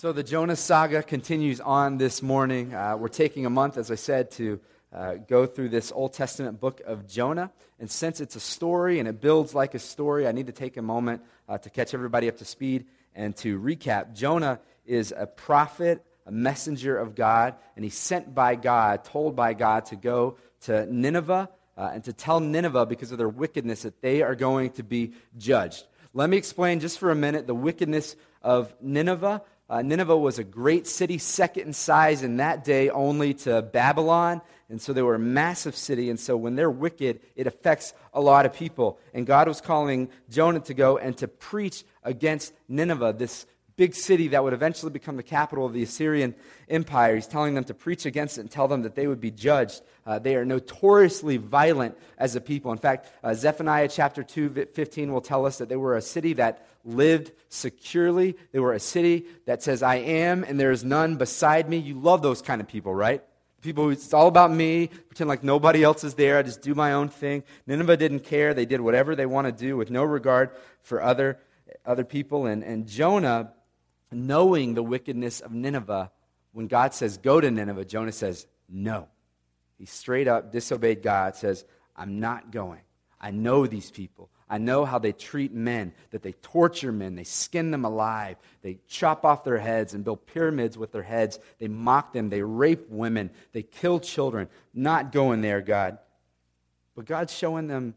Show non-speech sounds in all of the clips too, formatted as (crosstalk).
So the Jonah saga continues on this morning. Uh, we're taking a month, as I said, to uh, go through this Old Testament book of Jonah. And since it's a story and it builds like a story, I need to take a moment uh, to catch everybody up to speed and to recap. Jonah is a prophet, a messenger of God, and he's sent by God, told by God to go to Nineveh uh, and to tell Nineveh, because of their wickedness, that they are going to be judged. Let me explain just for a minute the wickedness of Nineveh. Uh, Nineveh was a great city, second in size in that day only to Babylon. And so they were a massive city. And so when they're wicked, it affects a lot of people. And God was calling Jonah to go and to preach against Nineveh, this big city that would eventually become the capital of the Assyrian Empire. He's telling them to preach against it and tell them that they would be judged. Uh, they are notoriously violent as a people. In fact, uh, Zephaniah chapter 2, 15 will tell us that they were a city that lived securely. They were a city that says, I am, and there is none beside me. You love those kind of people, right? People who it's all about me, pretend like nobody else is there. I just do my own thing. Nineveh didn't care. They did whatever they want to do with no regard for other, other people. And, and Jonah, knowing the wickedness of Nineveh, when God says, Go to Nineveh, Jonah says, No. He straight up disobeyed God, says, I'm not going. I know these people. I know how they treat men, that they torture men, they skin them alive, they chop off their heads and build pyramids with their heads, they mock them, they rape women, they kill children. Not going there, God. But God's showing them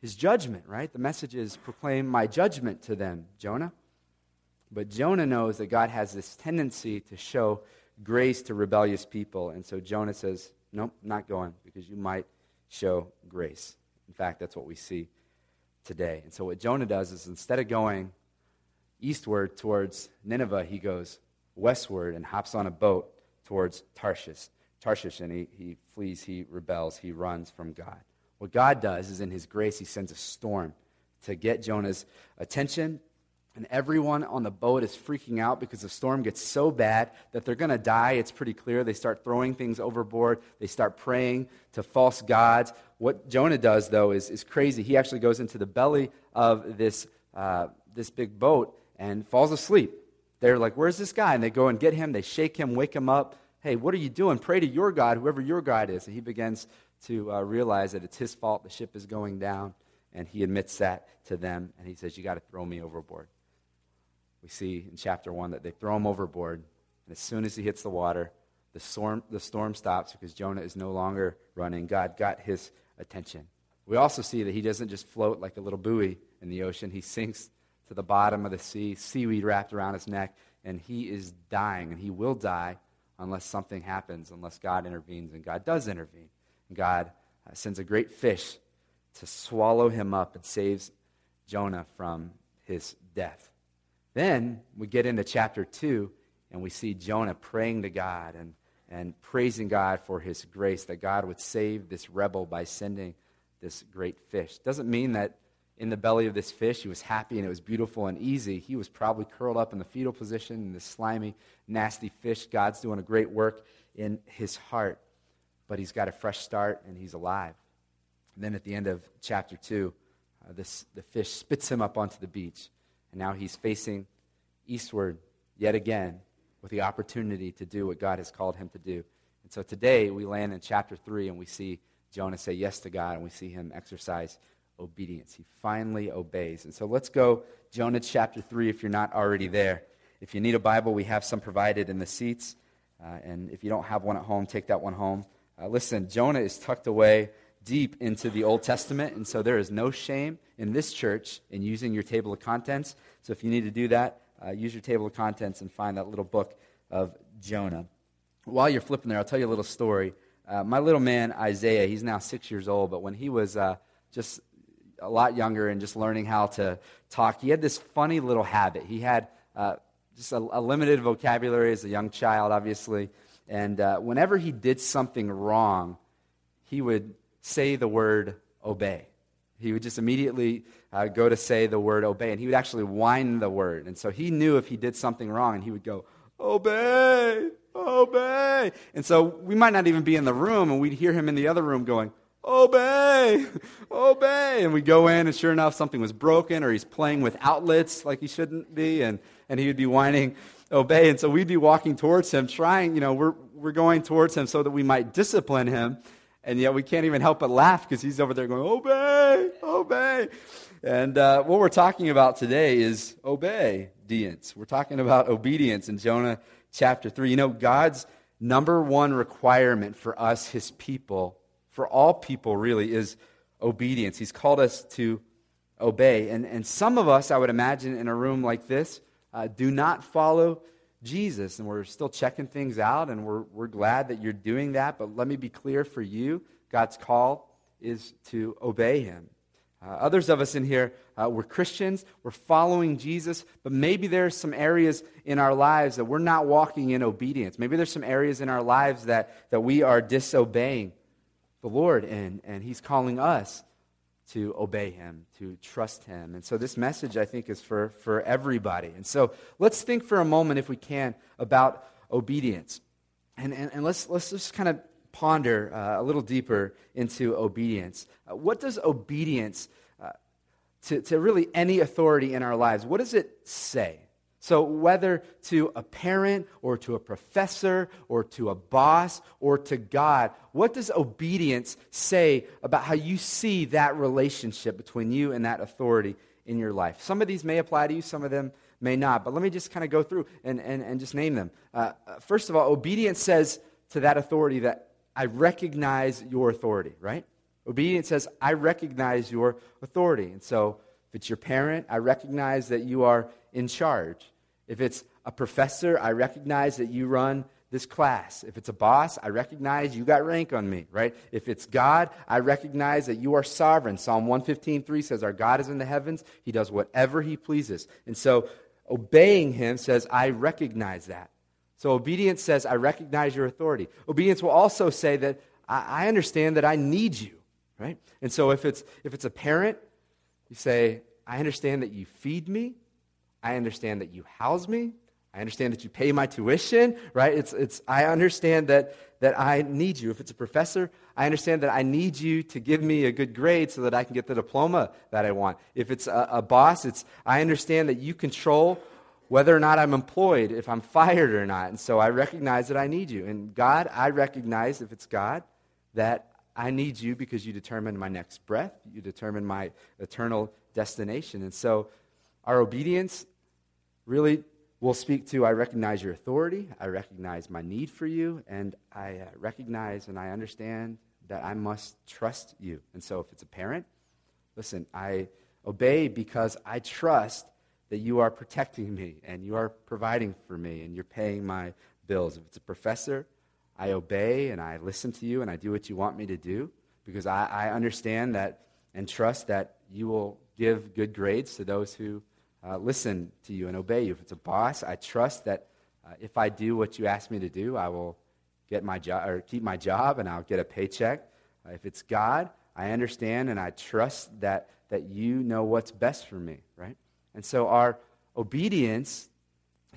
his judgment, right? The message is proclaim my judgment to them, Jonah. But Jonah knows that God has this tendency to show grace to rebellious people. And so Jonah says, Nope, not going because you might show grace. In fact, that's what we see today. And so what Jonah does is instead of going eastward towards Nineveh, he goes westward and hops on a boat towards Tarshish. Tarshish, and he, he flees, he rebels, he runs from God. What God does is in his grace, he sends a storm to get Jonah's attention. And everyone on the boat is freaking out because the storm gets so bad that they're going to die. It's pretty clear. They start throwing things overboard. They start praying to false gods. What Jonah does, though, is, is crazy. He actually goes into the belly of this, uh, this big boat and falls asleep. They're like, Where's this guy? And they go and get him. They shake him, wake him up. Hey, what are you doing? Pray to your God, whoever your God is. And he begins to uh, realize that it's his fault the ship is going down. And he admits that to them. And he says, You got to throw me overboard. We see in chapter 1 that they throw him overboard. And as soon as he hits the water, the storm, the storm stops because Jonah is no longer running. God got his attention. We also see that he doesn't just float like a little buoy in the ocean, he sinks to the bottom of the sea, seaweed wrapped around his neck, and he is dying, and he will die unless something happens, unless God intervenes, and God does intervene. And God uh, sends a great fish to swallow him up and saves Jonah from his death. Then we get into chapter 2, and we see Jonah praying to God and and praising God for his grace that God would save this rebel by sending this great fish. Doesn't mean that in the belly of this fish he was happy and it was beautiful and easy. He was probably curled up in the fetal position in this slimy, nasty fish. God's doing a great work in his heart, but he's got a fresh start and he's alive. And then at the end of chapter 2, uh, this, the fish spits him up onto the beach. And now he's facing eastward yet again with the opportunity to do what God has called him to do. And so today we land in chapter 3 and we see Jonah say yes to God and we see him exercise obedience. He finally obeys. And so let's go Jonah chapter 3 if you're not already there. If you need a Bible, we have some provided in the seats. Uh, and if you don't have one at home, take that one home. Uh, listen, Jonah is tucked away deep into the Old Testament, and so there is no shame in this church in using your table of contents. So if you need to do that, uh, use your table of contents and find that little book of Jonah. While you're flipping there, I'll tell you a little story. Uh, my little man, Isaiah, he's now six years old, but when he was uh, just a lot younger and just learning how to talk, he had this funny little habit. He had uh, just a, a, limited vocabulary as a young child, obviously. And uh, whenever he did something wrong, he would say the word obey. He would just immediately uh, go to say the word obey, and he would actually whine the word. And so he knew if he did something wrong, and he would go, Obey, obey. And so we might not even be in the room, and we'd hear him in the other room going, Obey, (laughs) obey. And we'd go in, and sure enough, something was broken, or he's playing with outlets like he shouldn't be, and, and he would be whining obey. And so we'd be walking towards him, trying, you know, we're, we're going towards him so that we might discipline him. And yet we can't even help but laugh because he's over there going, obey, obey. And uh, what we're talking about today is obey, obedience. We're talking about obedience in Jonah chapter 3. You know, God's number one requirement for us, his people, for all people really, is obedience. He's called us to obey. And, and some of us, I would imagine, in a room like this, uh, do not follow Jesus. And we're still checking things out, and we're, we're glad that you're doing that. But let me be clear for you God's call is to obey him. Uh, others of us in here, uh, we're Christians, we're following Jesus, but maybe there's some areas in our lives that we're not walking in obedience. Maybe there's some areas in our lives that, that we are disobeying the Lord in, and He's calling us to obey Him, to trust Him. And so this message, I think, is for, for everybody. And so let's think for a moment, if we can, about obedience. And, and, and let's, let's just kind of ponder uh, a little deeper into obedience. Uh, what does obedience uh, to, to really any authority in our lives, what does it say? So, whether to a parent or to a professor or to a boss or to God, what does obedience say about how you see that relationship between you and that authority in your life? Some of these may apply to you, some of them may not. But let me just kind of go through and, and, and just name them. Uh, uh first of all, obedience says to that authority that I recognize your authority, right? Obedience says, I recognize your authority. And so, if it's your parent, I recognize that you are in charge. If it's a professor, I recognize that you run this class. If it's a boss, I recognize you got rank on me, right? If it's God, I recognize that you are sovereign. Psalm 115:3 says our God is in the heavens. He does whatever he pleases. And so obeying him says I recognize that. So obedience says, I recognize your authority. Obedience will also say that I, I understand that I need you, right? And so if it's, if it's a parent, you say, I understand that you feed me. I understand that you house me. I understand that you pay my tuition, right? It's, it's, I understand that, that I need you. If it's a professor, I understand that I need you to give me a good grade so that I can get the diploma that I want. If it's a, a boss, it's, I understand that you control whether or not I'm employed, if I'm fired or not. And so I recognize that I need you. And God, I recognize, if it's God, that I need you because you determine my next breath, you determine my eternal destination. And so our obedience really will speak to I recognize your authority, I recognize my need for you, and I uh, recognize and I understand that I must trust you. And so if it's a parent, listen, I obey because I trust that you are protecting me and you are providing for me and you're paying my bills. If it's a professor, I obey and I listen to you and I do what you want me to do because I, I understand that and trust that you will give good grades to those who uh, listen to you and obey you. If it's a boss, I trust that uh, if I do what you ask me to do, I will get my job or keep my job and I'll get a paycheck. Uh, if it's God, I understand and I trust that, that you know what's best for me, right? And so our obedience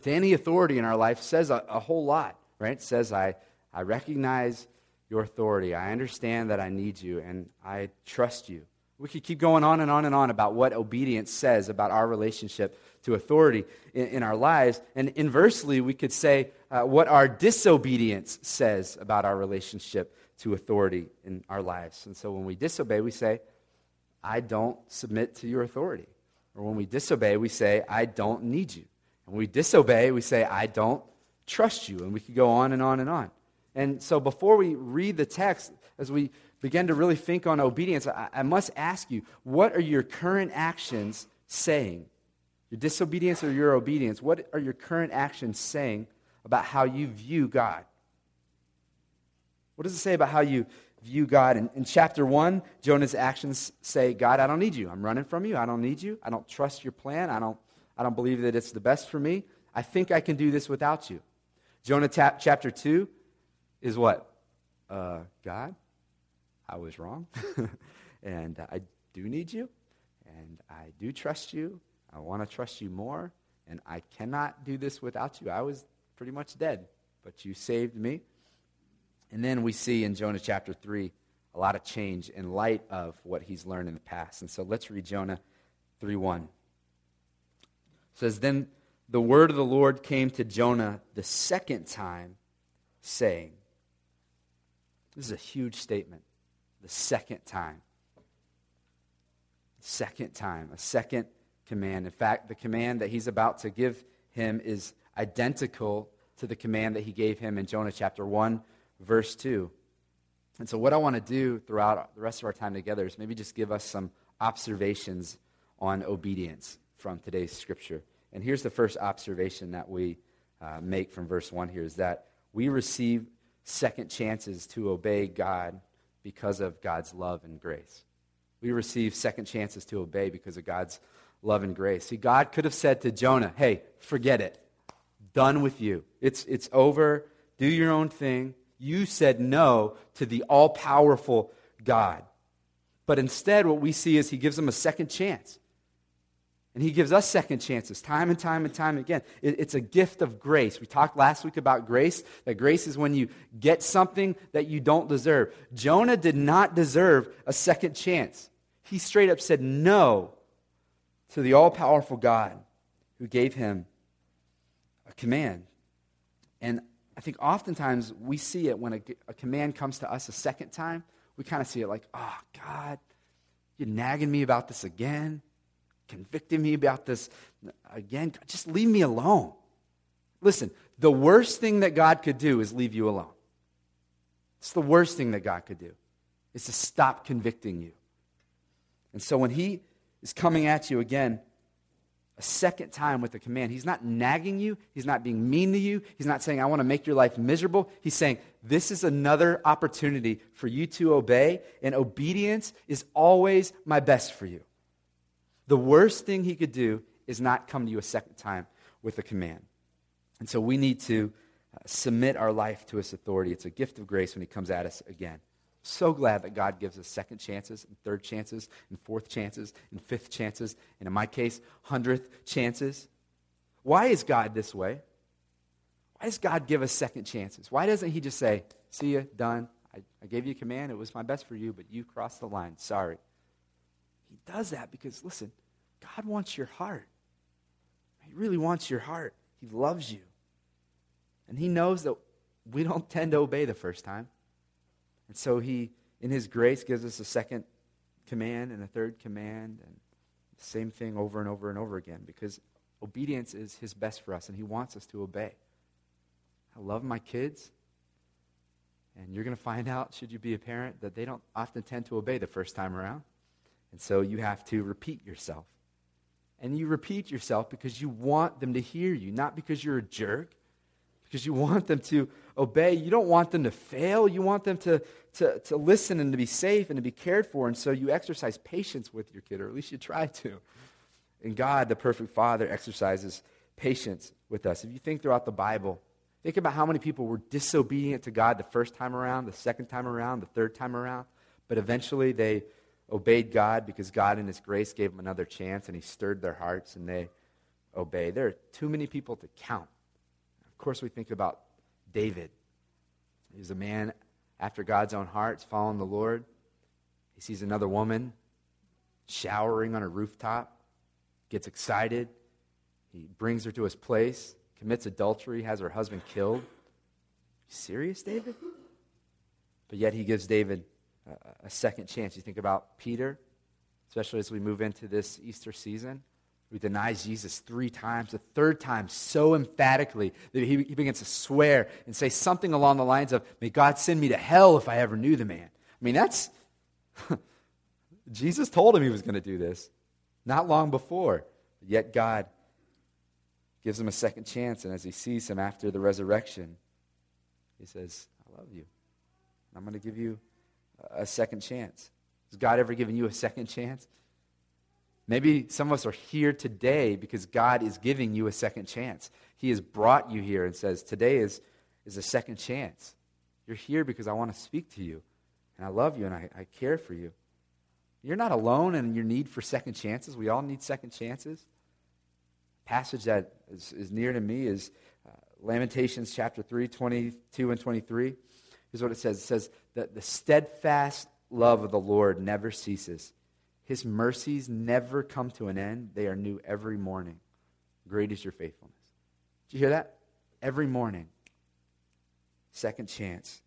to any authority in our life says a, a whole lot, right? It says, I, I recognize your authority. I understand that I need you, and I trust you. We could keep going on and on and on about what obedience says about our relationship to authority in, in our lives. And inversely, we could say uh, what our disobedience says about our relationship to authority in our lives. And so when we disobey, we say, I don't submit to your authority. Or when we disobey, we say, I don't need you. And when we disobey, we say, I don't trust you. And we could go on and on and on. And so before we read the text, as we begin to really think on obedience, I, I must ask you, what are your current actions saying? Your disobedience or your obedience? What are your current actions saying about how you view God? What does it say about how you view God. In, in chapter 1, Jonah's actions say, God, I don't need you. I'm running from you. I don't need you. I don't trust your plan. I don't, I don't believe that it's the best for me. I think I can do this without you. Jonah chapter 2 is what? Uh, God, I was wrong. (laughs) and I do need you. And I do trust you. I want to trust you more. And I cannot do this without you. I was pretty much dead, but you saved me. And then we see in Jonah chapter 3 a lot of change in light of what he's learned in the past. And so let's read Jonah 3:1. It says then the word of the Lord came to Jonah the second time, saying, This is a huge statement. The second time. Second time. A second command. In fact, the command that he's about to give him is identical to the command that he gave him in Jonah chapter 1, verse 2. And so, what I want to do throughout the rest of our time together is maybe just give us some observations on obedience from today's scripture. And here's the first observation that we uh, make from verse 1 here is that we receive second chances to obey God because of God's love and grace. We receive second chances to obey because of God's love and grace. See, God could have said to Jonah, hey, forget it. Done with you. It's, it's over. Do your own thing. You said no to the all powerful God. But instead, what we see is he gives him a second chance. And he gives us second chances time and time and time again. it's a gift of grace. We talked last week about grace, that grace is when you get something that you don't deserve. Jonah did not deserve a second chance. He straight up said no to the all powerful God who gave him a command. And I think oftentimes we see it when a, a command comes to us a second time. We kind of see it like, oh, God, you're nagging me about this again, convicting me about this again. Just leave me alone. Listen, the worst thing that God could do is leave you alone. It's the worst thing that God could do, is to stop convicting you. And so when He is coming at you again, a second time with a command. He's not nagging you. He's not being mean to you. He's not saying, I want to make your life miserable. He's saying, This is another opportunity for you to obey, and obedience is always my best for you. The worst thing he could do is not come to you a second time with a command. And so we need to uh, submit our life to his authority. It's a gift of grace when he comes at us again. So glad that God gives us second chances, and third chances, and fourth chances, and fifth chances, and in my case, hundredth chances. Why is God this way? Why does God give us second chances? Why doesn't He just say, See you, done. I, I gave you a command. It was my best for you, but you crossed the line. Sorry. Does that because, listen, God wants your heart. He really wants your heart. He loves you. And He knows that we don't tend to obey the first time. And so he, in his grace, gives us a second command and a third command, and the same thing over and over and over again, because obedience is his best for us, and he wants us to obey. I love my kids, and you're going to find out, should you be a parent, that they don't often tend to obey the first time around. And so you have to repeat yourself. And you repeat yourself because you want them to hear you, not because you're a jerk, because you want them to obey. You don't want them to fail. You want them to, to, to listen and to be safe and to be cared for. And so you exercise patience with your kid, or at least you try to. And God, the perfect Father, exercises patience with us. If you think throughout the Bible, think about how many people were disobedient to God the first time around, the second time around, the third time around, but eventually they obeyed God because God, in His grace, gave them another chance and He stirred their hearts and they obey. There are too many people to count. Of course, we think about David. He's a man after God's own heart, following the Lord. He sees another woman showering on a rooftop, gets excited. He brings her to his place, commits adultery, has her husband killed. serious, David? But yet he gives David a, second chance. You think about Peter, especially as we move into this Easter season who denies Jesus three times, the third time so emphatically that he, he begins to swear and say something along the lines of, May God send me to hell if I ever knew the man. I mean, that's. (laughs) Jesus told him he was going to do this not long before. Yet God gives him a second chance, and as he sees him after the resurrection, he says, I love you. I'm going to give you a second chance. Has God ever given you a second chance? Maybe some of us are here today because God is giving you a second chance. He has brought you here and says, Today is, is a second chance. You're here because I want to speak to you, and I love you, and I, I care for you. You're not alone in your need for second chances. We all need second chances. Passage that is, is near to me is uh, Lamentations chapter 3, 22 and 23. Here's what it says it says that the steadfast love of the Lord never ceases. His mercies never come to an end, they are new every morning. Great is your faithfulness. Do you hear that? Every morning. Second chance.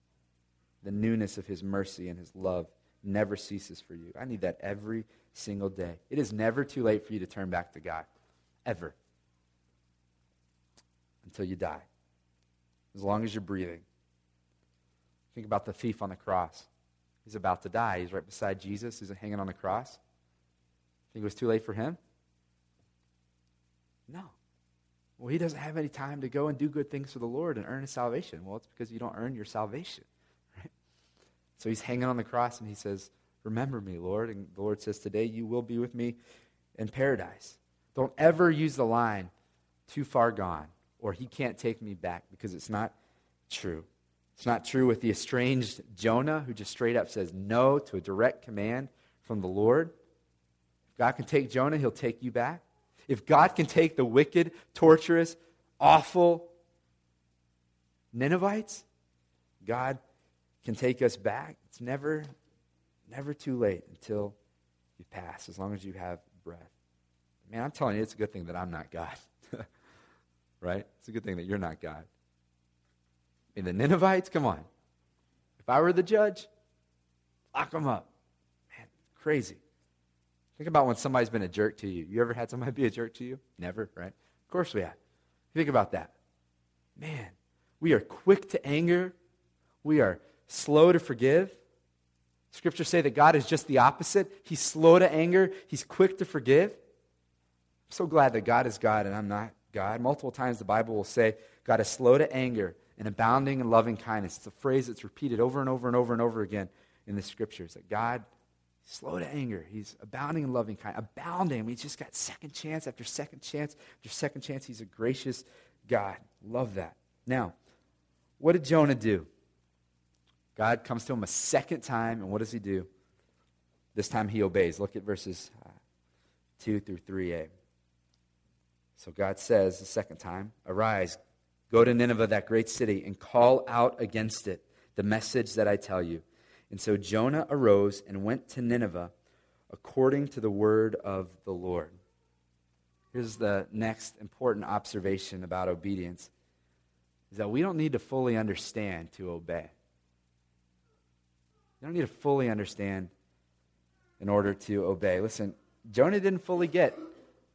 The newness of his mercy and his love never ceases for you. I need that every single day. It is never too late for you to turn back to God. Ever. Until you die. As long as you're breathing. Think about the thief on the cross. He's about to die. He's right beside Jesus. He's hanging on the cross. Think it was too late for him? No. Well, he doesn't have any time to go and do good things for the Lord and earn his salvation. Well, it's because you don't earn your salvation. Right? So he's hanging on the cross and he says, Remember me, Lord. And the Lord says, Today you will be with me in paradise. Don't ever use the line, too far gone, or he can't take me back, because it's not true. It's not true with the estranged Jonah, who just straight up says no to a direct command from the Lord. If God can take Jonah, he'll take you back. If God can take the wicked, torturous, awful Ninevites, God can take us back. It's never, never too late until you pass, as long as you have breath. Man, I'm telling you, it's a good thing that I'm not God. (laughs) right? It's a good thing that you're not God. In the Ninevites, come on. If I were the judge, lock them up. Man, crazy. Think about when somebody's been a jerk to you. You ever had somebody (laughs) be a jerk to you? Never, right? Of course we have. Think about that. Man, we are quick to anger. We are slow to forgive. Scriptures say that God is just the opposite. He's slow to anger, He's quick to forgive. I'm so glad that God is God and I'm not God. Multiple times the Bible will say God is slow to anger and abounding in loving kindness. It's a phrase that's repeated over and over and over and over again in the scriptures that God slow to anger. He's abounding in loving kindness. Abounding. I mean, he's just got second chance after second chance after second chance. He's a gracious God. Love that. Now, what did Jonah do? God comes to him a second time, and what does he do? This time he obeys. Look at verses uh, 2 through 3a. So God says the second time, Arise, go to Nineveh, that great city, and call out against it the message that I tell you. And so Jonah arose and went to Nineveh according to the word of the Lord. Here's the next important observation about obedience is that we don't need to fully understand to obey. You don't need to fully understand in order to obey. Listen, Jonah didn't fully get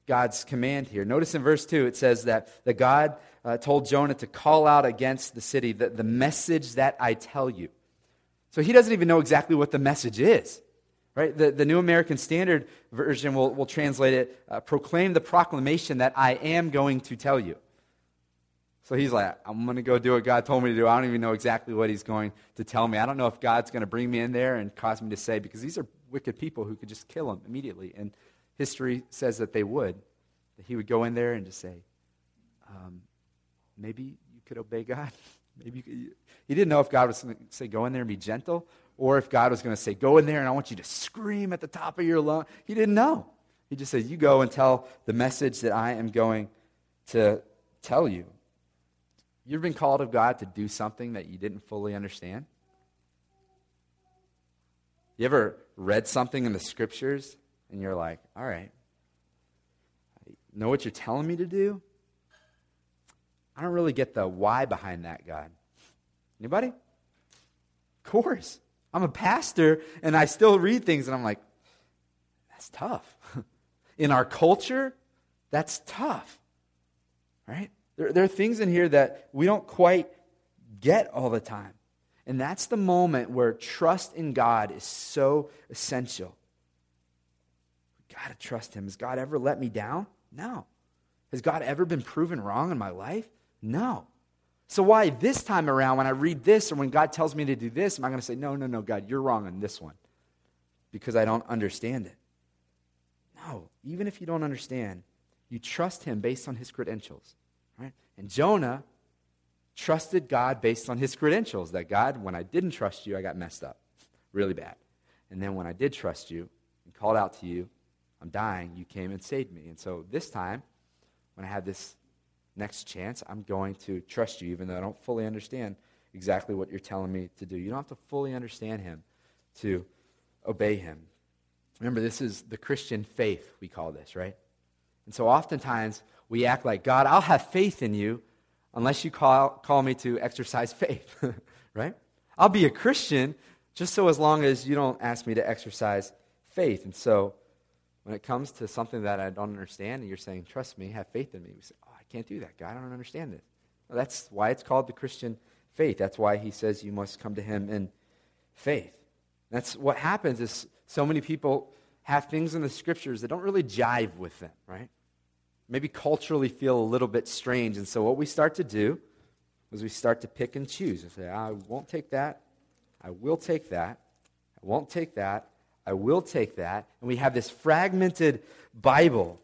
God's command here. Notice in verse 2, it says that, that God uh, told Jonah to call out against the city, the, the message that I tell you. So he doesn't even know exactly what the message is. Right? The, the New American Standard Version will, will translate it uh, proclaim the proclamation that I am going to tell you. So he's like, I'm going to go do what God told me to do. I don't even know exactly what he's going to tell me. I don't know if God's going to bring me in there and cause me to say, because these are wicked people who could just kill him immediately. And history says that they would, that he would go in there and just say, um, maybe you could obey God. (laughs) maybe could, he didn't know if God was going to say, go in there and be gentle, or if God was going to say, go in there and I want you to scream at the top of your lungs. He didn't know. He just said, you go and tell the message that I am going to tell you. You've been called of God to do something that you didn't fully understand? You ever read something in the scriptures and you're like, all right, I know what you're telling me to do. I don't really get the why behind that, God. Anybody? Of course. I'm a pastor and I still read things and I'm like, that's tough. (laughs) in our culture, that's tough. Right? There, there are things in here that we don't quite get all the time. And that's the moment where trust in God is so essential got to trust him. Has God ever let me down? No. Has God ever been proven wrong in my life? No. So, why this time around, when I read this or when God tells me to do this, am I going to say, no, no, no, God, you're wrong on this one because I don't understand it? No. Even if you don't understand, you trust him based on his credentials. Right? And Jonah trusted God based on his credentials that God, when I didn't trust you, I got messed up really bad. And then when I did trust you and called out to you, I'm dying. You came and saved me. And so this time, when I have this next chance, I'm going to trust you, even though I don't fully understand exactly what you're telling me to do. You don't have to fully understand Him to obey Him. Remember, this is the Christian faith, we call this, right? And so oftentimes we act like, God, I'll have faith in you, unless you call, call me to exercise faith, (laughs) right? I'll be a Christian just so as long as you don't ask me to exercise faith. And so when it comes to something that I don't understand and you're saying, trust me, have faith in me, we say, oh, I can't do that, God. I don't understand this. Well, that's why it's called the Christian faith. That's why he says you must come to him in faith. That's what happens is so many people have things in the scriptures that don't really jive with them, right? Maybe culturally feel a little bit strange. And so what we start to do is we start to pick and choose and say, I won't take that. I will take that. I won't take that. I will take that. And we have this fragmented Bible.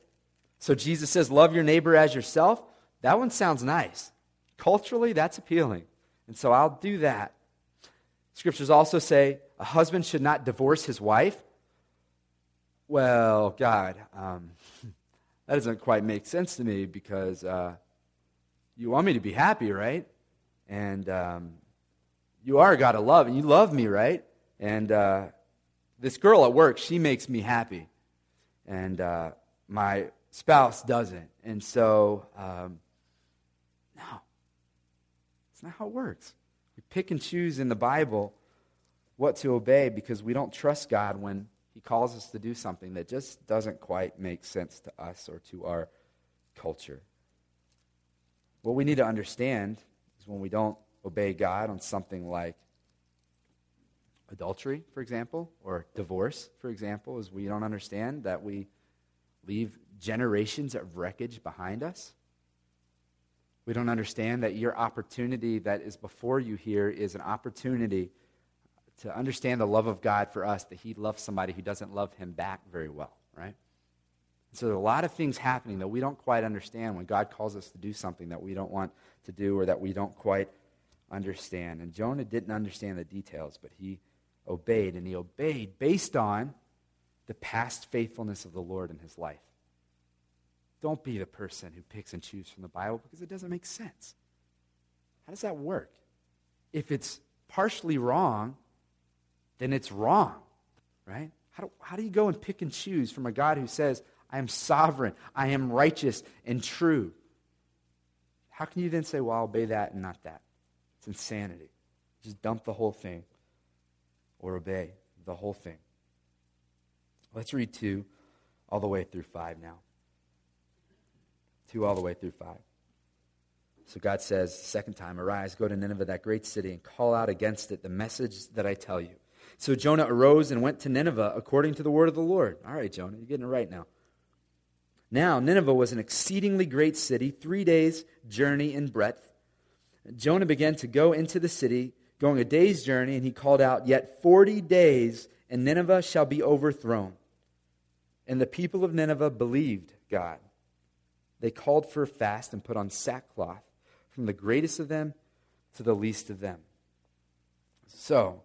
So Jesus says, Love your neighbor as yourself. That one sounds nice. Culturally, that's appealing. And so I'll do that. Scriptures also say a husband should not divorce his wife. Well, God, um, (laughs) that doesn't quite make sense to me because uh, you want me to be happy, right? And um, you are a God of love, and you love me, right? And uh, this girl at work, she makes me happy. And uh, my spouse doesn't. And so, um, no, it's not how it works. We pick and choose in the Bible what to obey because we don't trust God when He calls us to do something that just doesn't quite make sense to us or to our culture. What we need to understand is when we don't obey God on something like adultery, for example, or divorce, for example, is we don't understand that we leave generations of wreckage behind us. We don't understand that your opportunity that is before you here is an opportunity to understand the love of God for us, that He loves somebody who doesn't love Him back very well, right? So there are a lot of things happening that we don't quite understand when God calls us to do something that we don't want to do or that we don't quite understand. And Jonah didn't understand the details, but he obeyed, and he obeyed based on the past faithfulness of the Lord in his life. Don't be the person who picks and chooses from the Bible because it doesn't make sense. How does that work? If it's partially wrong, then it's wrong, right? How do, how do you go and pick and choose from a God who says, I am sovereign, I am righteous and true? How can you then say, well, I'll obey that and not that? It's insanity. Just dump the whole thing or obey the whole thing. Let's read 2 all the way through 5 now. 2 all the way through 5. So God says, second time, Arise, go to Nineveh, that great city, and call out against it the message that I tell you. So Jonah arose and went to Nineveh according to the word of the Lord. All right, Jonah, you're getting it right now. Now, Nineveh was an exceedingly great city, three days' journey in breadth Jonah began to go into the city, going a day's journey, and he called out, Yet forty days, and Nineveh shall be overthrown. And the people of Nineveh believed God. They called for a fast and put on sackcloth, from the greatest of them to the least of them. So,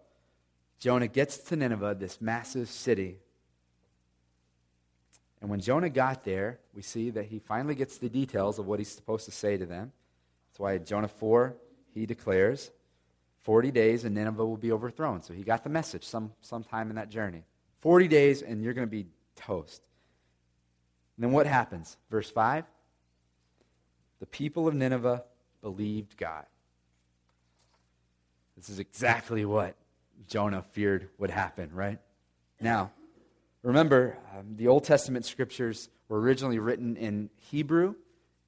Jonah gets to Nineveh, this massive city. And when Jonah got there, we see that he finally gets the details of what he's supposed to say to them. That's why Jonah 4, he declares 40 days and Nineveh will be overthrown. So he got the message some sometime in that journey. 40 days and you're going to be toast. And then what happens? Verse 5 The people of Nineveh believed God. This is exactly what Jonah feared would happen, right? Now, remember, um, the Old Testament scriptures were originally written in Hebrew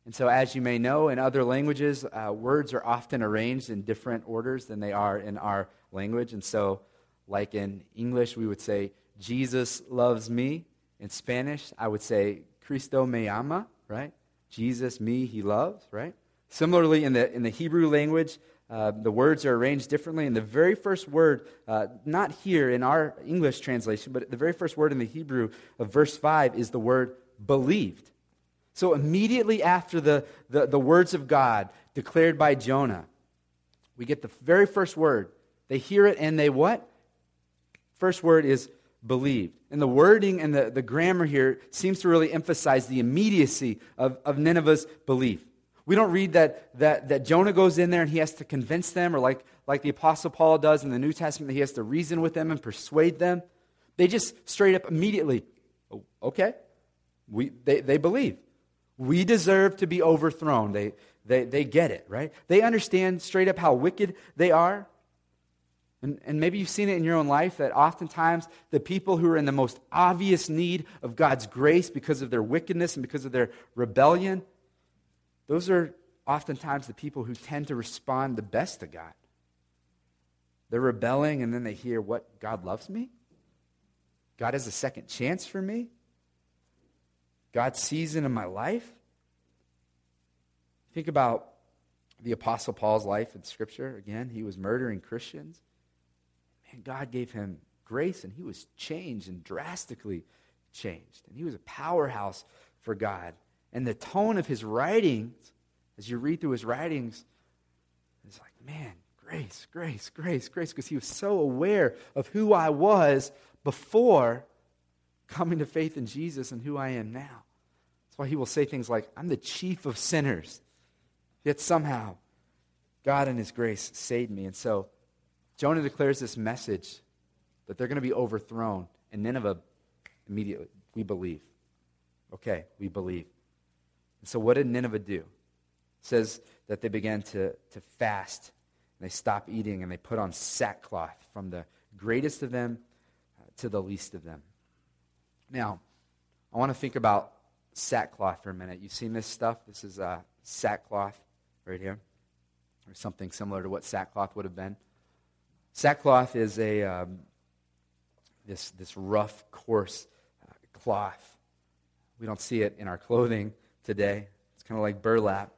and so, as you may know, in other languages, uh, words are often arranged in different orders than they are in our language. And so, like in English, we would say, Jesus loves me. In Spanish, I would say, Cristo me ama, right? Jesus, me, he loves, right? Similarly, in the, in the Hebrew language, uh, the words are arranged differently. And the very first word, uh, not here in our English translation, but the very first word in the Hebrew of verse 5 is the word believed. So, immediately after the, the, the, words of God declared by Jonah, we get the very first word. They hear it and they what? First word is believed. And the wording and the, the grammar here seems to really emphasize the immediacy of, of Nineveh's belief. We don't read that, that, that Jonah goes in there and he has to convince them, or like, like the Apostle Paul does in the New Testament, that he has to reason with them and persuade them. They just straight up immediately, oh, okay, we, they, they believe. We deserve to be overthrown. They, they, they get it, right? They understand straight up how wicked they are. And, and maybe you've seen it in your own life that oftentimes the people who are in the most obvious need of God's grace because of their wickedness and because of their rebellion, those are oftentimes the people who tend to respond the best to God. They're rebelling and then they hear, What? God loves me? God has a second chance for me? God sees it in my life? Think about the Apostle Paul's life in Scripture. Again, he was murdering Christians. And God gave him grace, and he was changed and drastically changed. And he was a powerhouse for God. And the tone of his writings, as you read through his writings, is like, man, grace, grace, grace, grace, because he was so aware of who I was before coming to faith in Jesus and who I am now. That's why he will say things like, I'm the chief of sinners. Yet somehow, God in his grace saved me. And so, Jonah declares this message that they're going to be overthrown. And Nineveh, immediately, we believe. Okay, we believe. And so, what did Nineveh do? It says that they began to, to fast, and they stopped eating, and they put on sackcloth from the greatest of them to the least of them. Now, I want to think about sackcloth for a minute. You've seen this stuff? This is uh, sackcloth right here, or something similar to what sackcloth would have been. Sackcloth is a um, this this rough, coarse uh, cloth. We don't see it in our clothing today. It's kind of like burlap.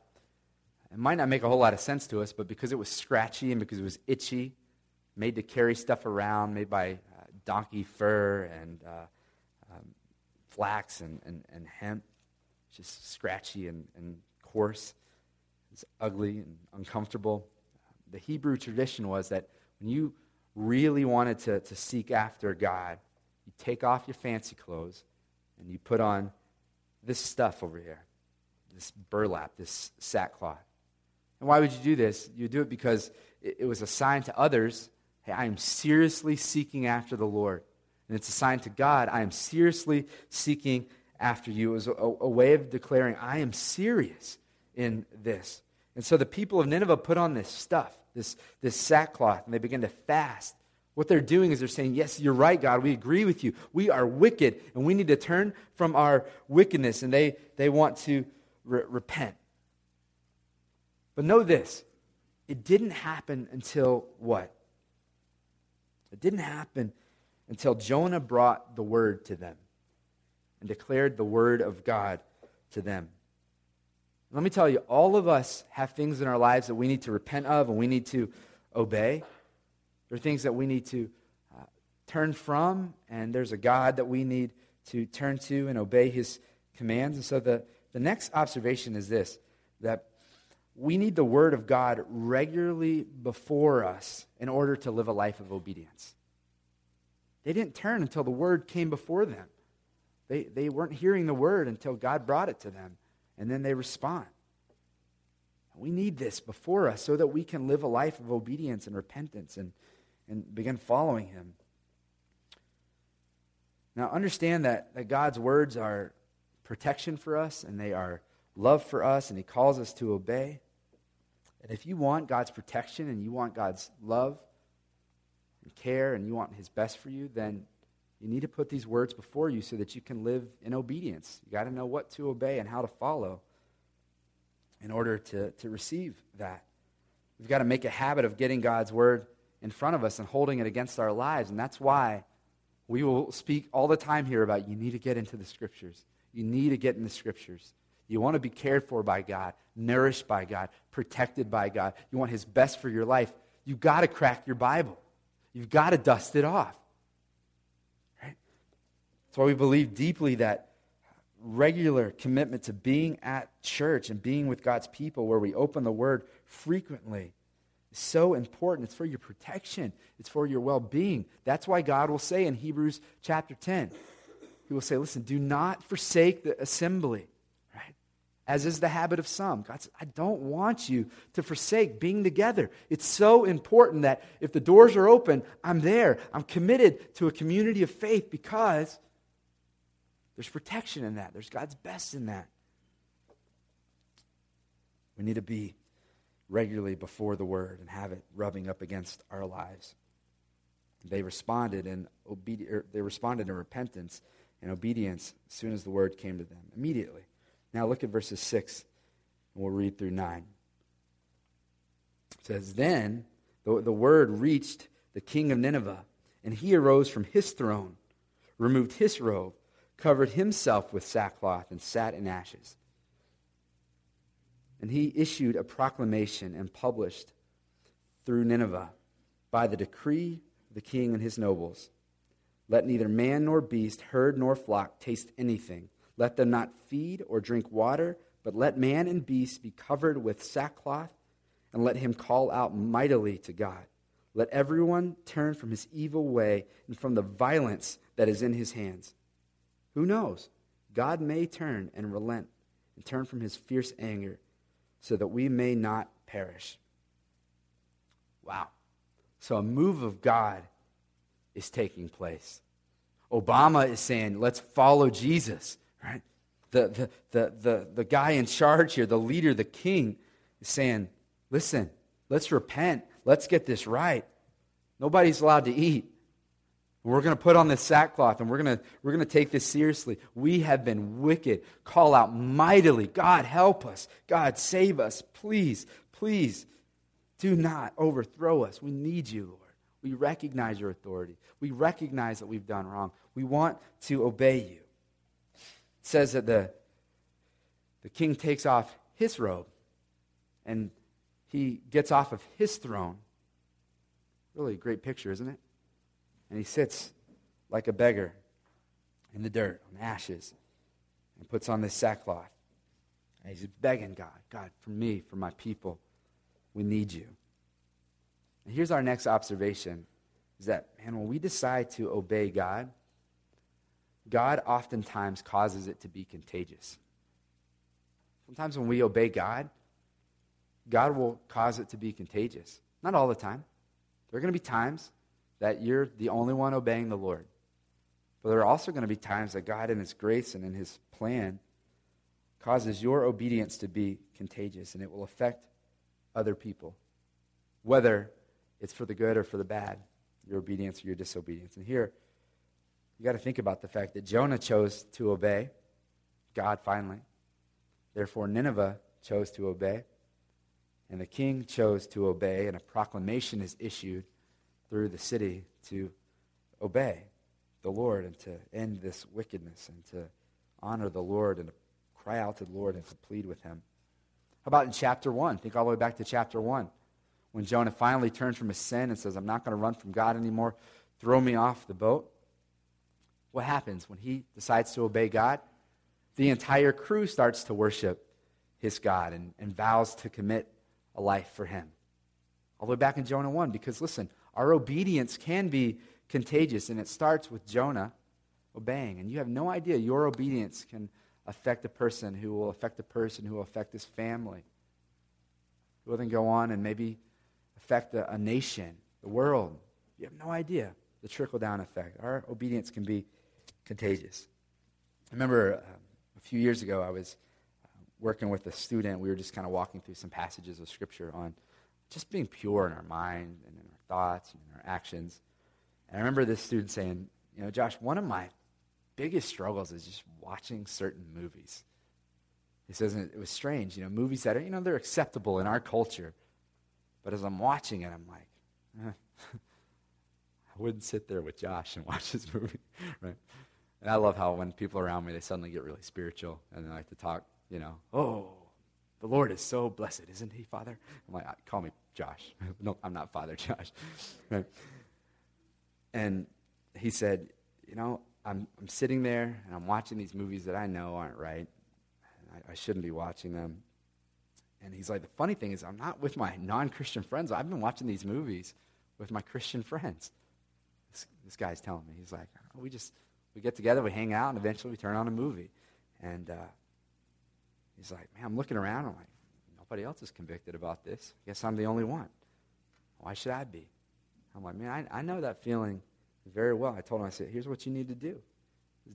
It might not make a whole lot of sense to us, but because it was scratchy and because it was itchy, made to carry stuff around, made by uh, donkey fur and uh, flax and, and, and hemp, just scratchy and, and coarse. It's ugly and uncomfortable. The Hebrew tradition was that when you really wanted to, to seek after God, you take off your fancy clothes and you put on this stuff over here this burlap, this sackcloth. And why would you do this? You do it because it, it was a sign to others hey, I am seriously seeking after the Lord. And it's a sign to God, I am seriously seeking after you. It was a, a way of declaring, I am serious in this. And so the people of Nineveh put on this stuff, this, this sackcloth, and they begin to fast. What they're doing is they're saying, Yes, you're right, God. We agree with you. We are wicked, and we need to turn from our wickedness. And they, they want to re- repent. But know this it didn't happen until what? It didn't happen until Jonah brought the word to them and declared the word of God to them. Let me tell you, all of us have things in our lives that we need to repent of and we need to obey. There are things that we need to uh, turn from, and there's a God that we need to turn to and obey his commands. And so the, the next observation is this that we need the word of God regularly before us in order to live a life of obedience. They didn't turn until the word came before them. They, they weren't hearing the word until God brought it to them and then they respond. We need this before us so that we can live a life of obedience and repentance and, and begin following Him. Now, understand that, that God's words are protection for us and they are love for us, and He calls us to obey. And if you want God's protection and you want God's love and care and you want His best for you, then you need to put these words before you so that you can live in obedience. You got to know what to obey and how to follow in order to, to receive that. We've got to make a habit of getting God's word in front of us and holding it against our lives. And that's why we will speak all the time here about you need to get into the scriptures. You need to get in the scriptures. You want to be cared for by God, nourished by God, protected by God. You want His best for your life. You've got to crack your Bible. You've got to dust it off. That's why we believe deeply that regular commitment to being at church and being with God's people where we open the Word frequently is so important. It's for your protection, it's for your well being. That's why God will say in Hebrews chapter 10, He will say, Listen, do not forsake the assembly, right? As is the habit of some. God says, I don't want you to forsake being together. It's so important that if the doors are open, I'm there. I'm committed to a community of faith because there's protection in that, there's God's best in that. We need to be regularly before the word and have it rubbing up against our lives. They responded in obedi- er, they responded in repentance and obedience as soon as the word came to them. Immediately. Now look at verses 6, and we'll read through 9. It says, Then the, the word reached the king of Nineveh, and he arose from his throne, removed his robe, covered himself with sackcloth, and sat in ashes. And he issued a proclamation and published through Nineveh by the decree of the king and his nobles Let neither man nor beast, herd nor flock taste anything. Let them not feed or drink water, but let man and beast be covered with sackcloth, and let him call out mightily to God. Let everyone turn from his evil way and from the violence that is in his hands. Who knows? God may turn and relent and turn from his fierce anger so that we may not perish. Wow. So a move of God is taking place. Obama is saying, let's follow Jesus, right? The, the, the, the, the guy in charge here, the leader, the king, is saying, listen, let's repent. Let's get this right. Nobody's allowed to eat. We're going to put on this sackcloth and we're going to, we're going to take this seriously. We have been wicked. Call out mightily. God, help us. God, save us. Please, please do not overthrow us. We need you, Lord. We recognize your authority. We recognize that we've done wrong. We want to obey you. It says that the, the king takes off his robe and he gets off of his throne. Really a great picture, isn't it? and he sits like a beggar in the dirt, on ashes, and puts on this sackcloth. And he's begging God, God, for me, for my people, we need you. And here's our next observation is that, man, when we decide to obey God, God oftentimes causes it to be contagious. Sometimes when we obey God, God will cause it to be contagious. Not all the time. There are going to be times that you're the only one obeying the Lord. But there are also going to be times that God, in His grace and in His plan, causes your obedience to be contagious and it will affect other people, whether it's for the good or for the bad, your obedience or your disobedience. And here, you got to think about the fact that Jonah chose to obey God finally. Therefore, Nineveh chose to obey. And the king chose to obey, and a proclamation is issued through the city to obey the Lord and to end this wickedness and to honor the Lord and to cry out to the Lord and to plead with him. How about in chapter 1? Think all the way back to chapter 1 when Jonah finally turns from his sin and says, I'm not going to run from God anymore. Throw me off the boat. What happens when he decides to obey God? The entire crew starts to worship his God and, and vows to commit a life for him. All the way back in Jonah 1, because listen, our obedience can be contagious, and it starts with Jonah obeying. And you have no idea your obedience can affect a person who will affect a person who will affect his family, who will then go on and maybe affect a, a nation, the world. You have no idea the trickle down effect. Our obedience can be contagious. I remember uh, a few years ago, I was uh, working with a student. We were just kind of walking through some passages of Scripture on just being pure in our mind and in our thoughts and in our actions. And I remember this student saying, you know, Josh, one of my biggest struggles is just watching certain movies. He says it was strange, you know, movies that are, you know, they're acceptable in our culture. But as I'm watching it, I'm like, eh, (laughs) I wouldn't sit there with Josh and watch this movie, (laughs) right? And I love how when people around me, they suddenly get really spiritual and they like to talk, you know, oh, the Lord is so blessed, isn't he, Father? I'm like, uh, call me Josh. (laughs) no, I'm not Father (laughs) Josh. right? And he said, You know, I'm, I'm sitting there and I'm watching these movies that I know aren't right. I, I shouldn't be watching them. And he's like, The funny thing is, I'm not with my non Christian friends. I've been watching these movies with my Christian friends. This, this guy's telling me. He's like, We just we get together, we hang out, and eventually we turn on a movie. And uh, he's like, Man, I'm looking around. I'm like, Nobody else is convicted about this. I guess I'm the only one. Why should I be? I'm like, man, I, I know that feeling very well. I told him, I said, here's what you need to do.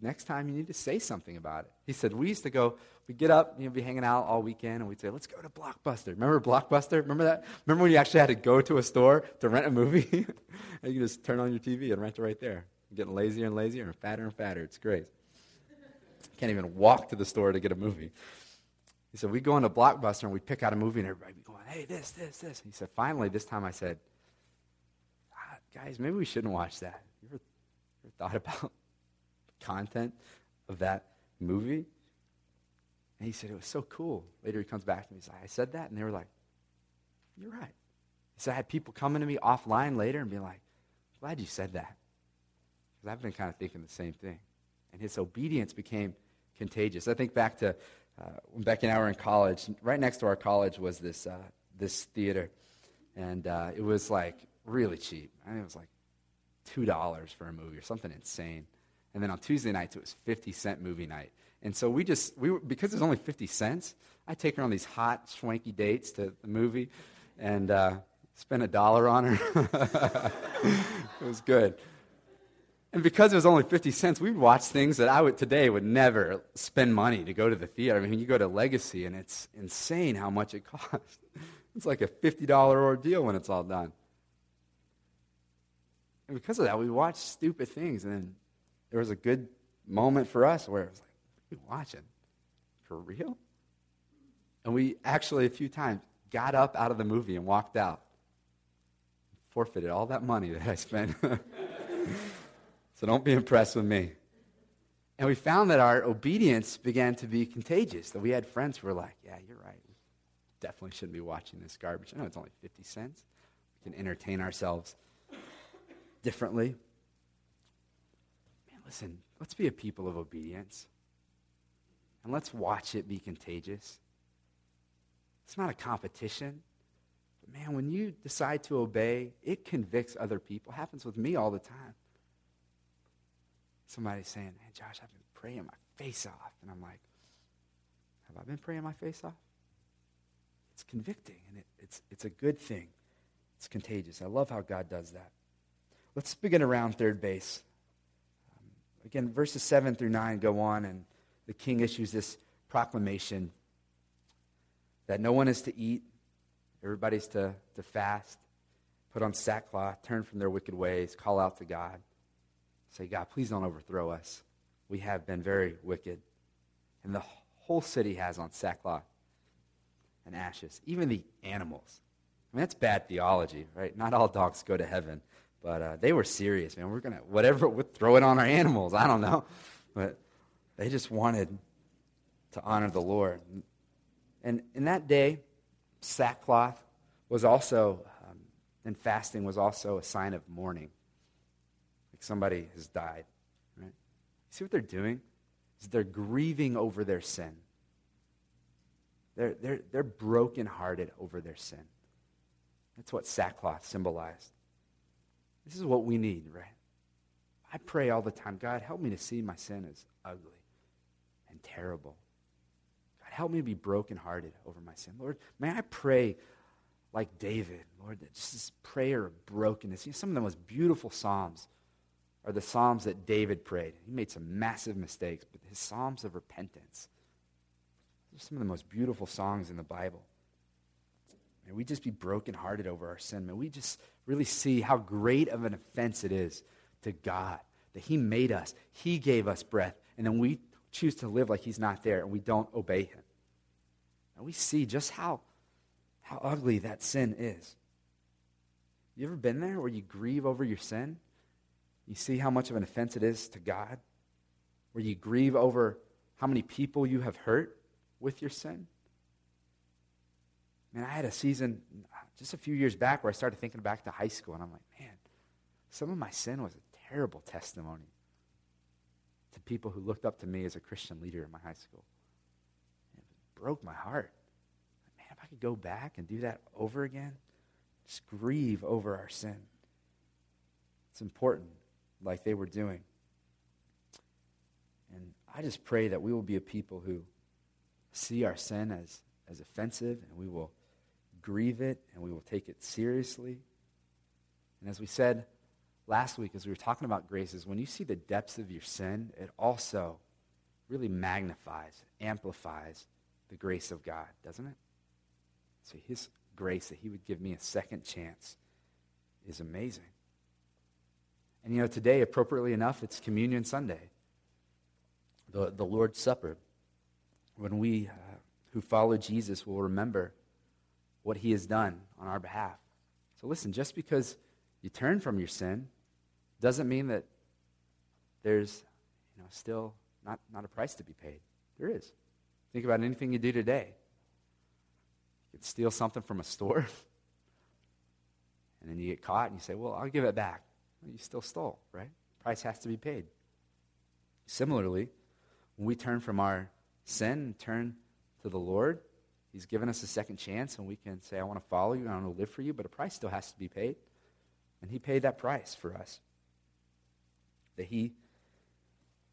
next time you need to say something about it. He said, we used to go, we'd get up, you know, be hanging out all weekend, and we'd say, let's go to Blockbuster. Remember Blockbuster? Remember that? Remember when you actually had to go to a store to rent a movie? (laughs) and you just turn on your TV and rent it right there. Getting lazier and lazier and fatter and fatter. It's great. Can't even walk to the store to get a movie. He said, we go into Blockbuster and we pick out a movie and everybody be going, hey, this, this, this. He said, finally, this time I said, ah, guys, maybe we shouldn't watch that. You ever, ever thought (laughs) about content of that movie? And he said, it was so cool. Later he comes back to me and says, I said that? And they were like, you're right. He said, I had people coming to me offline later and be like, glad you said that. Because I've been kind of thinking the same thing. And his obedience became contagious. I think back to uh, when Becky and I were in college. Right next to our college was this, uh, this theater. And uh, it was like really cheap. I think it was like $2 for a movie or something insane. And then on Tuesday nights, it was 50 cent movie night. And so we just, we were, because it was only 50 cents, I take her on these hot, swanky dates to the movie and uh, spend a dollar on her. (laughs) it was good. And because it was only 50 cents, we'd watch things that I would today would never spend money to go to the theater. I mean, you go to Legacy and it's insane how much it (laughs) costs. It's like a $50 ordeal when it's all done. And because of that, we watch stupid things. And then there was a good moment for us where it was like, what are you watching? For real? And we actually, a few times, got up out of the movie and walked out. Forfeited all that money that I spent. (laughs) so don't be impressed with me. And we found that our obedience began to be contagious, that we had friends who were like, yeah, you're right. We definitely shouldn't be watching this garbage. I know it's only 50 cents. We can entertain ourselves differently. Man, listen, let's be a people of obedience. And let's watch it be contagious. It's not a competition. But man, when you decide to obey, it convicts other people. It happens with me all the time. Somebody's saying, Hey, Josh, I've been praying my face off. And I'm like, Have I been praying my face off? It's convicting, and it, it's, it's a good thing. It's contagious. I love how God does that. Let's begin around third base. Um, again, verses 7 through 9 go on, and the king issues this proclamation that no one is to eat, everybody's to, to fast, put on sackcloth, turn from their wicked ways, call out to God. Say, God, please don't overthrow us. We have been very wicked. And the whole city has on sackcloth and ashes, even the animals. I mean, that's bad theology, right? Not all dogs go to heaven, but uh, they were serious, man. We're going to, whatever, we'll throw it on our animals. I don't know. But they just wanted to honor the Lord. And in that day, sackcloth was also, um, and fasting was also a sign of mourning. Like somebody has died, right? See what they're doing? Is they're grieving over their sin. They're, they're, they're brokenhearted over their sin. That's what sackcloth symbolized. This is what we need, right? I pray all the time God, help me to see my sin as ugly and terrible God, help me to be brokenhearted over my sin. Lord, may I pray like David, Lord, that just this prayer of brokenness. You know, some of the most beautiful Psalms are the Psalms that David prayed. He made some massive mistakes, but his Psalms of repentance are some of the most beautiful songs in the Bible. May we just be brokenhearted over our sin. May we just really see how great of an offense it is to God that He made us, He gave us breath, and then we choose to live like He's not there and we don't obey Him. And we see just how, how ugly that sin is. You ever been there where you grieve over your sin? You see how much of an offense it is to God? Where you grieve over how many people you have hurt with your sin? Man, I had a season just a few years back where I started thinking back to high school, and I'm like, man, some of my sin was a terrible testimony to people who looked up to me as a Christian leader in my high school It broke my heart. Man, if I could go back and do that over again, just grieve over our sin. It's important, like they were doing. And I just pray that we will be a people who see our sin as, as offensive and we will grieve it and we will take it seriously. And as we said last week as we were talking about grace is when you see the depths of your sin, it also really magnifies, amplifies the grace of God, doesn't it? So his grace that he would give me a second chance is amazing. And you know, today, appropriately enough, it's Communion Sunday, the, the Lord's Supper, when we uh, who follow Jesus will remember what he has done on our behalf. So listen, just because you turn from your sin doesn't mean that there's you know, still not, not a price to be paid. There is. Think about anything you do today. You could steal something from a store, (laughs) and then you get caught, and you say, Well, I'll give it back. You still stole, right? Price has to be paid. Similarly, when we turn from our sin and turn to the Lord, He's given us a second chance, and we can say, I want to follow you, I want to live for you, but a price still has to be paid. And He paid that price for us. That He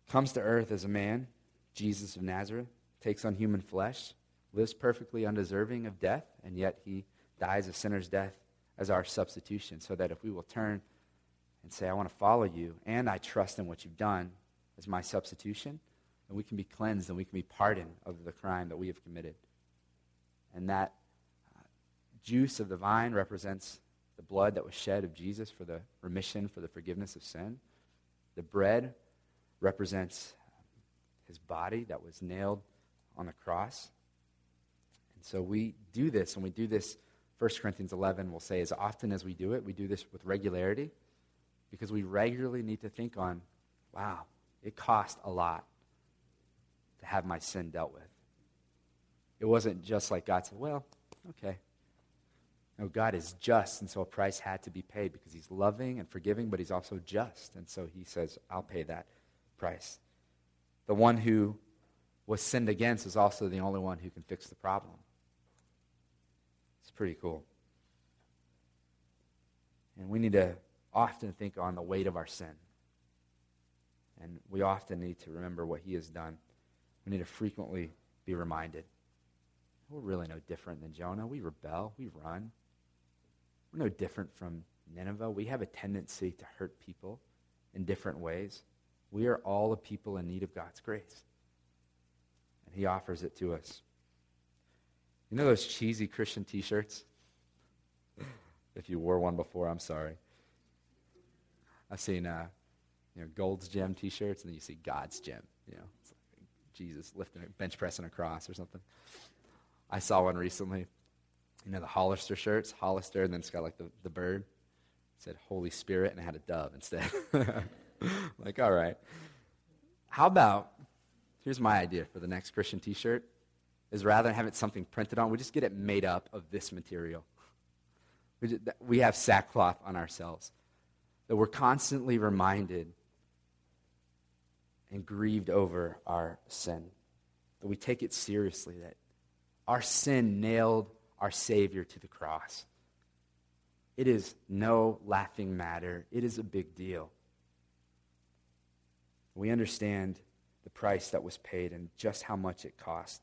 comes to earth as a man, Jesus of Nazareth, takes on human flesh, lives perfectly undeserving of death, and yet He dies a sinner's death as our substitution, so that if we will turn and say, I want to follow you, and I trust in what you've done as my substitution, then we can be cleansed and we can be pardoned of the crime that we have committed. And that uh, juice of the vine represents the blood that was shed of Jesus for the remission, for the forgiveness of sin. The bread represents his body that was nailed on the cross. And so we do this, and we do this, 1 Corinthians 11 will say, as often as we do it, we do this with regularity because we regularly need to think on, wow, it cost a lot to have my sin dealt with. It wasn't just like God said, well, okay. No, God is just, and so a price had to be paid because he's loving and forgiving, but he's also just. And so he says, I'll pay that price. The one who was sinned against is also the only one who can fix the problem. It's pretty cool. And we need to often think on the weight of our sin. And we often need to remember what he has done. We need to frequently be reminded. We're really no different than Jonah. We rebel, we run. We're no different from Nineveh. We have a tendency to hurt people in different ways. We are all a people in need of God's grace. And He offers it to us. You know those cheesy Christian t shirts? (laughs) if you wore one before, I'm sorry. I've seen uh, you know, Gold's Gym t shirts, and then you see God's Gym. You know, like Jesus lifting, a bench pressing a cross or something. I saw one recently. You know, the Hollister shirts, Hollister, and then it's got like the, the bird. It said Holy Spirit, and it had a dove instead. (laughs) like, all right. How about, here's my idea for the next Christian t shirt, is rather than have it something printed on, we just get it made up of this material. We, just, we have sackcloth on ourselves. That we're constantly reminded and grieved over our sin. That we take it seriously, that our sin nailed our Savior to the cross. It is no laughing matter, it is a big deal. We understand the price that was paid and just how much it cost.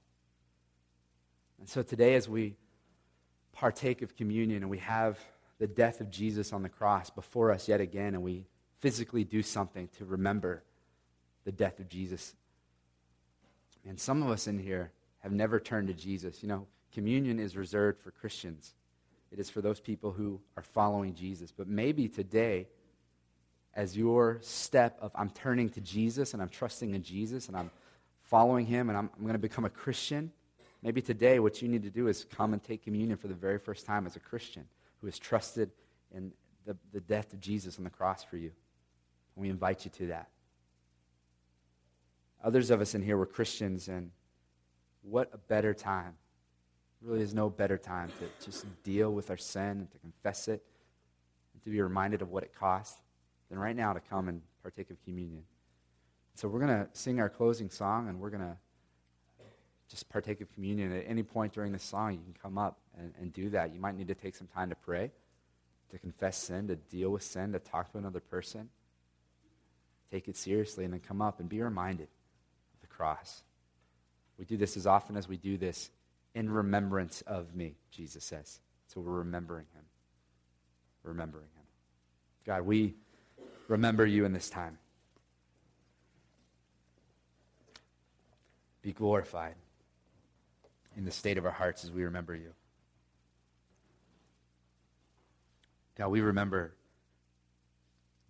And so today, as we partake of communion and we have the death of Jesus on the cross before us yet again, and we physically do something to remember the death of Jesus. And some of us in here have never turned to Jesus. You know, communion is reserved for Christians, it is for those people who are following Jesus. But maybe today, as your step of I'm turning to Jesus and I'm trusting in Jesus and I'm following him and I'm, I'm going to become a Christian, maybe today what you need to do is come and take communion for the very first time as a Christian who has trusted in the, the death of Jesus on the cross for you. And we invite you to that. Others of us in here were Christians, and what a better time. Really is no better time to just deal with our sin and to confess it and to be reminded of what it cost than right now to come and partake of communion. So we're going to sing our closing song and we're going to just partake of communion. At any point during the song, you can come up and, and do that. You might need to take some time to pray, to confess sin, to deal with sin, to talk to another person. Take it seriously and then come up and be reminded of the cross. We do this as often as we do this in remembrance of me, Jesus says. So we're remembering him. Remembering him. God, we remember you in this time. Be glorified in the state of our hearts as we remember you. God, we remember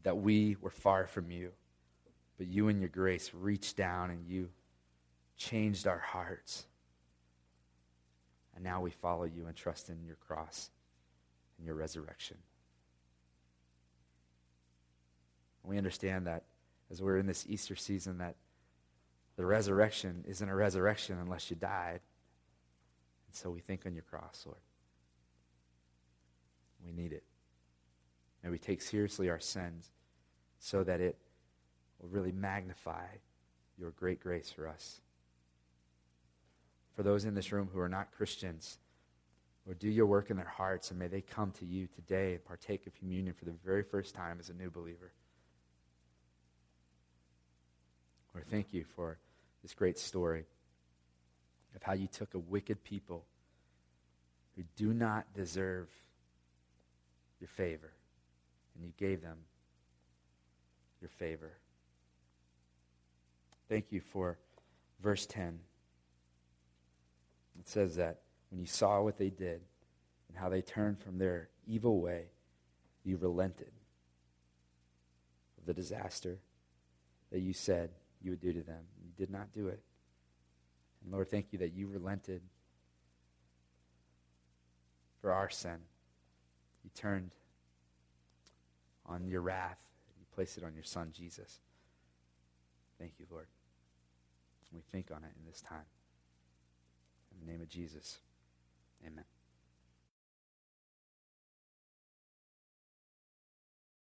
that we were far from you, but you in your grace reached down and you changed our hearts. And now we follow you and trust in your cross and your resurrection. We understand that as we're in this Easter season that the resurrection isn't a resurrection unless you died. And so we think on your cross, Lord. We need it. May we take seriously our sins so that it will really magnify your great grace for us. For those in this room who are not Christians, Lord, do your work in their hearts, and may they come to you today and partake of communion for the very first time as a new believer. Lord, thank you for this great story of how you took a wicked people who do not deserve your favor, and you gave them your favor. Thank you for verse 10. It says that when you saw what they did and how they turned from their evil way, you relented of the disaster that you said you would do to them. You did not do it. And Lord, thank you that you relented for our sin. You turned on your wrath. You placed it on your son, Jesus. Thank you, Lord. We think on it in this time. In the name of Jesus, amen.